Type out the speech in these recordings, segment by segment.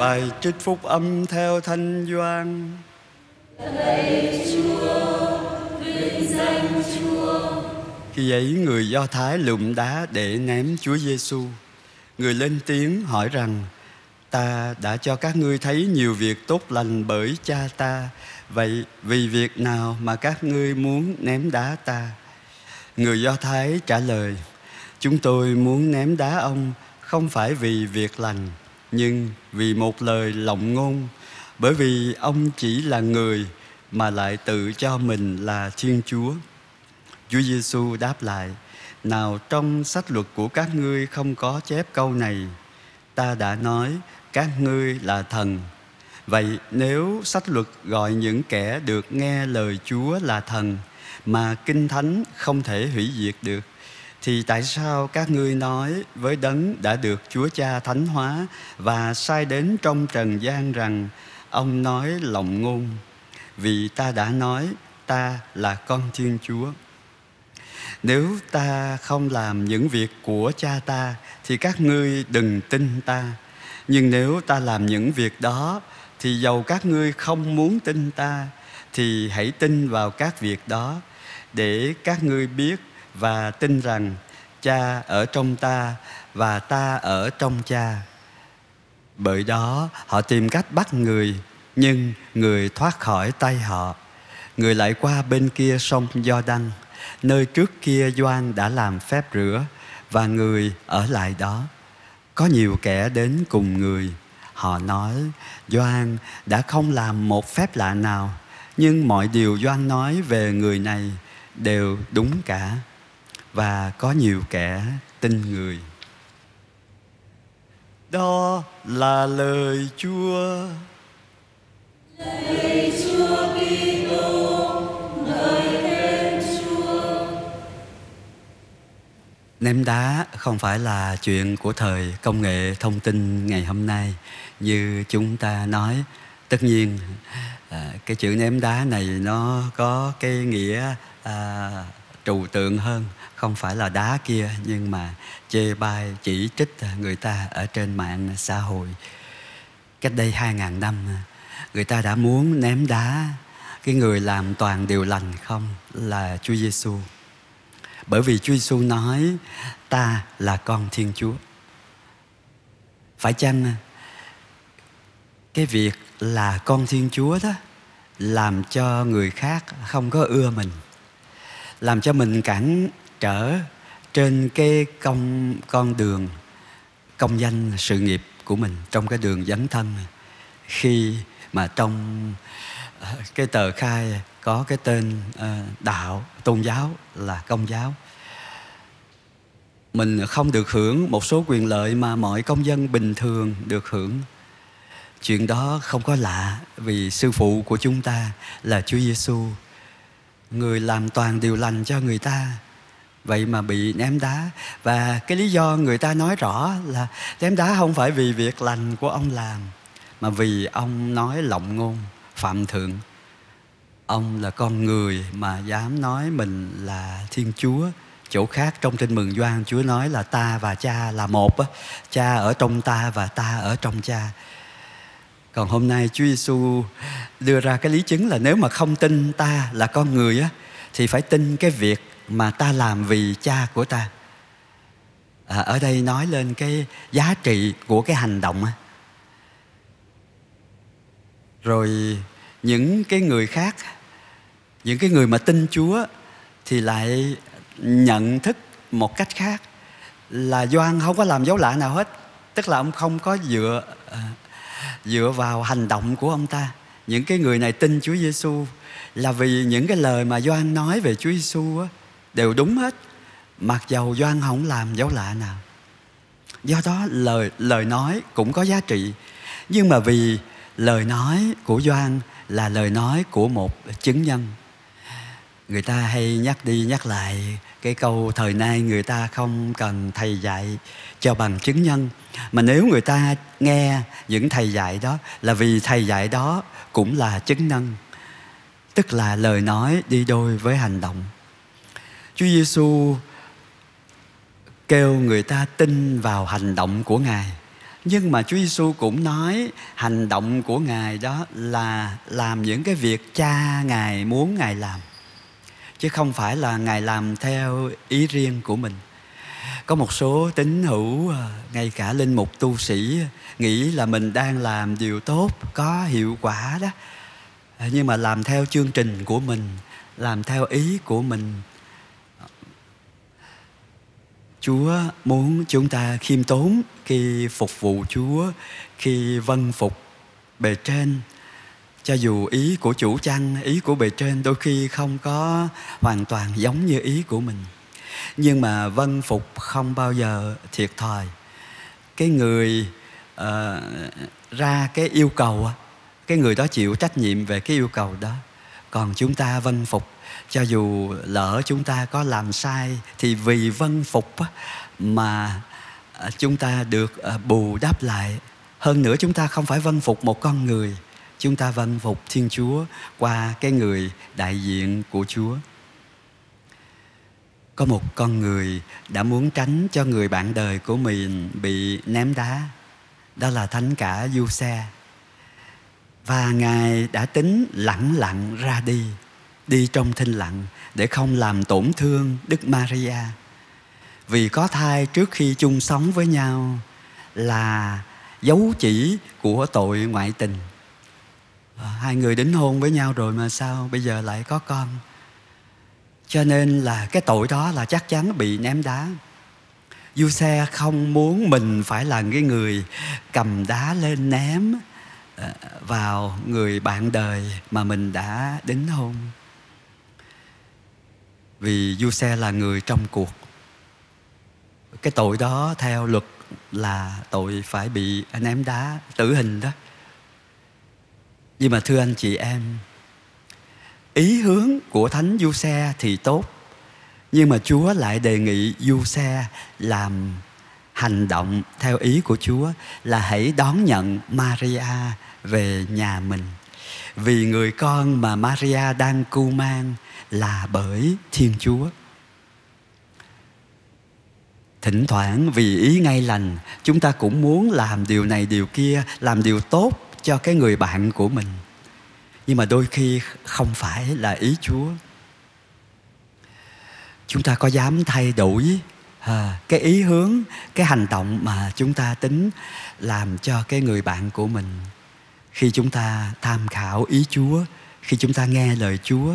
Bài trích phúc âm theo Thanh Doan. Khi ấy người Do Thái lụm đá để ném Chúa Giêsu. Người lên tiếng hỏi rằng: Ta đã cho các ngươi thấy nhiều việc tốt lành bởi cha ta, vậy vì việc nào mà các ngươi muốn ném đá ta? Người Do Thái trả lời: Chúng tôi muốn ném đá ông không phải vì việc lành, nhưng vì một lời lộng ngôn, bởi vì ông chỉ là người mà lại tự cho mình là Thiên Chúa. Chúa Giêsu đáp lại: Nào trong sách luật của các ngươi không có chép câu này, ta đã nói các ngươi là thần. Vậy nếu sách luật gọi những kẻ được nghe lời Chúa là thần mà kinh thánh không thể hủy diệt được thì tại sao các ngươi nói với đấng đã được Chúa Cha thánh hóa và sai đến trong trần gian rằng, ông nói lòng ngôn, vì ta đã nói ta là con Thiên Chúa. Nếu ta không làm những việc của cha ta, thì các ngươi đừng tin ta. Nhưng nếu ta làm những việc đó, thì dầu các ngươi không muốn tin ta, thì hãy tin vào các việc đó, để các ngươi biết và tin rằng cha ở trong ta và ta ở trong cha. Bởi đó họ tìm cách bắt người nhưng người thoát khỏi tay họ. Người lại qua bên kia sông Do Đăng, nơi trước kia Doan đã làm phép rửa và người ở lại đó. Có nhiều kẻ đến cùng người, họ nói Doan đã không làm một phép lạ nào, nhưng mọi điều Doan nói về người này đều đúng cả và có nhiều kẻ tin người. Đó là lời Chúa. Lạy Chúa Kitô, ngợi khen Chúa. Ném đá không phải là chuyện của thời công nghệ thông tin ngày hôm nay như chúng ta nói. Tất nhiên à, cái chữ ném đá này nó có cái nghĩa à, trừu tượng hơn. Không phải là đá kia, nhưng mà chê bai, chỉ trích người ta ở trên mạng xã hội. Cách đây hai ngàn năm, người ta đã muốn ném đá. Cái người làm toàn điều lành không? Là Chúa Giêsu bởi vì Chúa Giêsu nói, ta là con Thiên Chúa. Phải chăng cái việc là con Thiên Chúa đó làm cho người khác không có ưa mình? Làm cho mình cản trở trên cái công con đường, công danh, sự nghiệp của mình, trong cái đường dấn thân. Khi mà trong ờ, cái tờ khai có cái tên ờ, đạo, tôn giáo là công giáo, mình không được hưởng một số quyền lợi mà mọi công dân bình thường được hưởng. Chuyện đó không có lạ vì sư phụ của chúng ta là Chúa Giêsu người làm toàn điều lành cho người ta. Vậy mà bị ném đá. Và cái lý do người ta nói rõ là ném đá không phải vì việc lành của ông làm, mà vì ông nói lộng ngôn, phạm thượng. Ông là con người mà dám nói mình là thiên chúa. Chỗ khác trong tin mừng doan, chúa nói là ta và cha là một cha ở trong ta và ta ở trong cha còn hôm nay Chúa Giêsu đưa ra cái lý chứng là nếu mà không tin ta là con người á thì phải tin cái việc mà ta làm vì cha của ta. À, ở đây nói lên cái giá trị của cái hành động á. Rồi những cái người khác những cái người mà tin chúa thì lại nhận thức một cách khác là doan không có làm dấu lạ nào hết. Tức là ông không có dựa à, dựa vào hành động của ông ta. Những cái người này tin Chúa Giêsu là vì những cái lời mà Doan nói về Chúa Giêsu á, đều đúng hết. Mặc dầu Doan không làm dấu lạ nào. Do đó lời lời nói cũng có giá trị. Nhưng mà vì lời nói của Doan là lời nói của một chứng nhân. Người ta hay nhắc đi nhắc lại cái câu thời nay người ta không cần thầy dạy cho bằng chứng nhân. Mà nếu người ta nghe những thầy dạy đó là vì thầy dạy đó cũng là chứng nhân, tức là lời nói đi đôi với hành động. Chúa Giêsu kêu người ta tin vào hành động của Ngài. Nhưng mà Chúa Giêsu cũng nói hành động của Ngài đó là làm những cái việc cha Ngài muốn Ngài làm. Chứ không phải là Ngài làm theo ý riêng của mình. Có một số tín hữu à, ngay cả linh mục tu sĩ nghĩ là mình đang làm điều tốt, có hiệu quả đó. À, nhưng mà làm theo chương trình của mình, làm theo ý của mình Chúa muốn chúng ta khiêm tốn khi phục vụ Chúa, khi vâng phục bề trên. Cho dù ý của chủ chăn, ý của bề trên đôi khi không có hoàn toàn giống như ý của mình. Nhưng mà vâng phục không bao giờ thiệt thòi. Cái người uh, ra cái yêu cầu, cái người đó chịu trách nhiệm về cái yêu cầu đó. Còn chúng ta vâng phục cho dù lỡ chúng ta có làm sai thì vì vân phục mà ờ, chúng ta được ờ, bù đắp lại hơn nữa chúng ta không phải vân phục một con người chúng ta vân phục thiên chúa qua cái người đại diện của chúa có một con người đã muốn tránh cho người bạn đời của mình bị ném đá đó là thánh cả du xe và ngài đã tính lặng lặng ra đi đi trong thinh lặng để không làm tổn thương Đức Maria. Vì có thai trước khi chung sống với nhau là dấu chỉ của tội ngoại tình. À, hai người đính hôn với nhau rồi mà sao bây giờ lại có con. Cho nên là cái tội đó là chắc chắn bị ném đá. Du xe không muốn mình phải là cái người cầm đá lên ném à, vào người bạn đời mà mình đã đính hôn vì du xe là người trong cuộc cái tội đó theo luật là tội phải bị ném đá, tử hình đó nhưng mà thưa anh chị em ý hướng của thánh du xe thì tốt nhưng mà chúa lại đề nghị du xe làm hành động theo ý của chúa là hãy đón nhận maria về nhà mình vì người con mà maria đang cưu mang là bởi Thiên Chúa. Thỉnh thoảng vì ý ngay lành, chúng ta cũng muốn làm điều này điều kia, làm điều tốt cho cái người bạn của mình. Nhưng mà đôi khi không phải là ý Chúa. Chúng ta có dám thay đổi à, cái ý hướng, cái hành động mà chúng ta tính làm cho cái người bạn của mình khi chúng ta tham khảo ý Chúa, khi chúng ta nghe lời Chúa,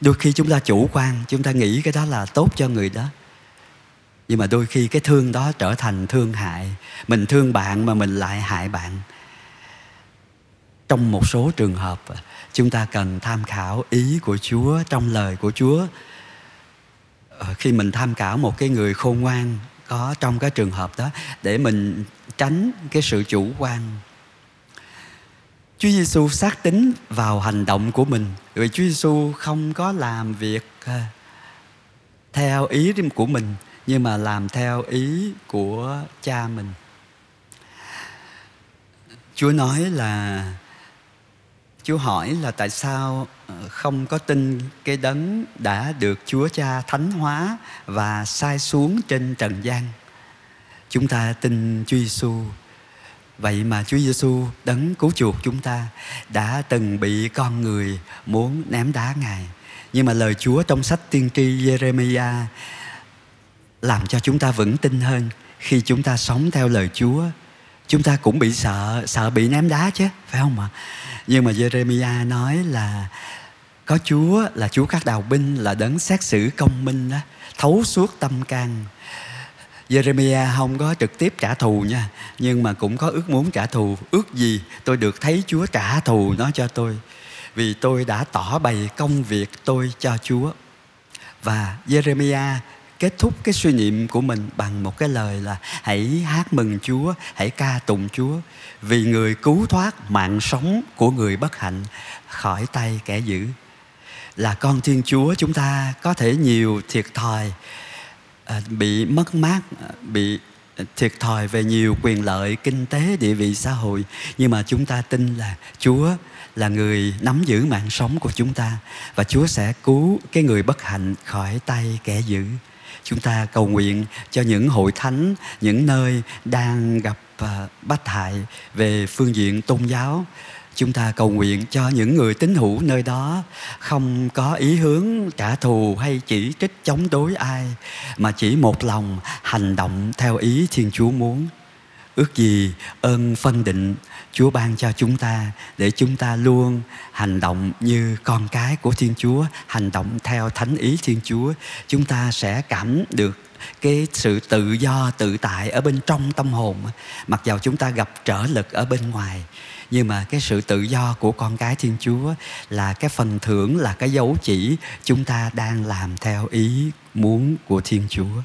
đôi khi chúng ta chủ quan chúng ta nghĩ cái đó là tốt cho người đó nhưng mà đôi khi cái thương đó trở thành thương hại mình thương bạn mà mình lại hại bạn trong một số trường hợp, chúng ta cần tham khảo ý của chúa, trong lời của chúa ờ, khi mình tham khảo một cái người khôn ngoan có trong cái trường hợp đó, để mình tránh cái sự chủ quan Chúa Giêsu xác tính vào hành động của mình, vì Chúa Giêsu không có làm việc ờ, theo ý của mình, nhưng mà làm theo ý của cha mình. Chúa nói là Chúa hỏi là tại sao ờ, không có tin cái đấng đã được Chúa Cha thánh hóa và sai xuống trên trần gian. Chúng ta tin Chúa Giêsu Vậy mà Chúa Giêsu đấng cứu chuộc chúng ta đã từng bị con người muốn ném đá Ngài. Nhưng mà lời Chúa trong sách tiên tri Jeremiah làm cho chúng ta vững tin hơn khi chúng ta sống theo lời Chúa. Chúng ta cũng bị sợ, sợ bị ném đá chứ, phải không ạ? Nhưng mà Jeremiah nói là có Chúa là Chúa các đào binh là đấng xét xử công minh đó, thấu suốt tâm can. Jeremiah không có trực tiếp trả thù nha nhưng mà cũng có ước muốn trả thù. Ước gì tôi được thấy Chúa trả thù nó cho tôi vì tôi đã tỏ bày công việc tôi cho Chúa. Và Jeremiah kết thúc cái suy niệm của mình bằng một cái lời là hãy hát mừng Chúa, hãy ca tụng Chúa. Vì người cứu thoát mạng sống của người bất hạnh khỏi tay kẻ dữ. Là con Thiên Chúa chúng ta có thể nhiều thiệt thòi à, bị mất mát à, bị thiệt thòi về nhiều quyền lợi kinh tế địa vị xã hội. Nhưng mà chúng ta tin là chúa là người nắm giữ mạng sống của chúng ta và chúa sẽ cứu cái người bất hạnh khỏi tay kẻ dữ chúng ta cầu nguyện cho những hội thánh, những nơi đang gặp ờ, bách hại về phương diện tôn giáo. Chúng ta cầu nguyện cho những người tín hữu nơi đó không có ý hướng trả thù hay chỉ trích chống đối ai, mà chỉ một lòng hành động theo ý thiên chúa muốn ước gì ơn phân định chúa ban cho chúng ta để chúng ta luôn hành động như con cái của thiên chúa, hành động theo thánh ý thiên chúa. Chúng ta sẽ cảm được cái sự tự do, tự tại ở bên trong tâm hồn. Mặc dầu chúng ta gặp trở lực ở bên ngoài, nhưng mà cái sự tự do của con cái thiên chúa là cái phần thưởng, là cái dấu chỉ chúng ta đang làm theo ý muốn của thiên chúa.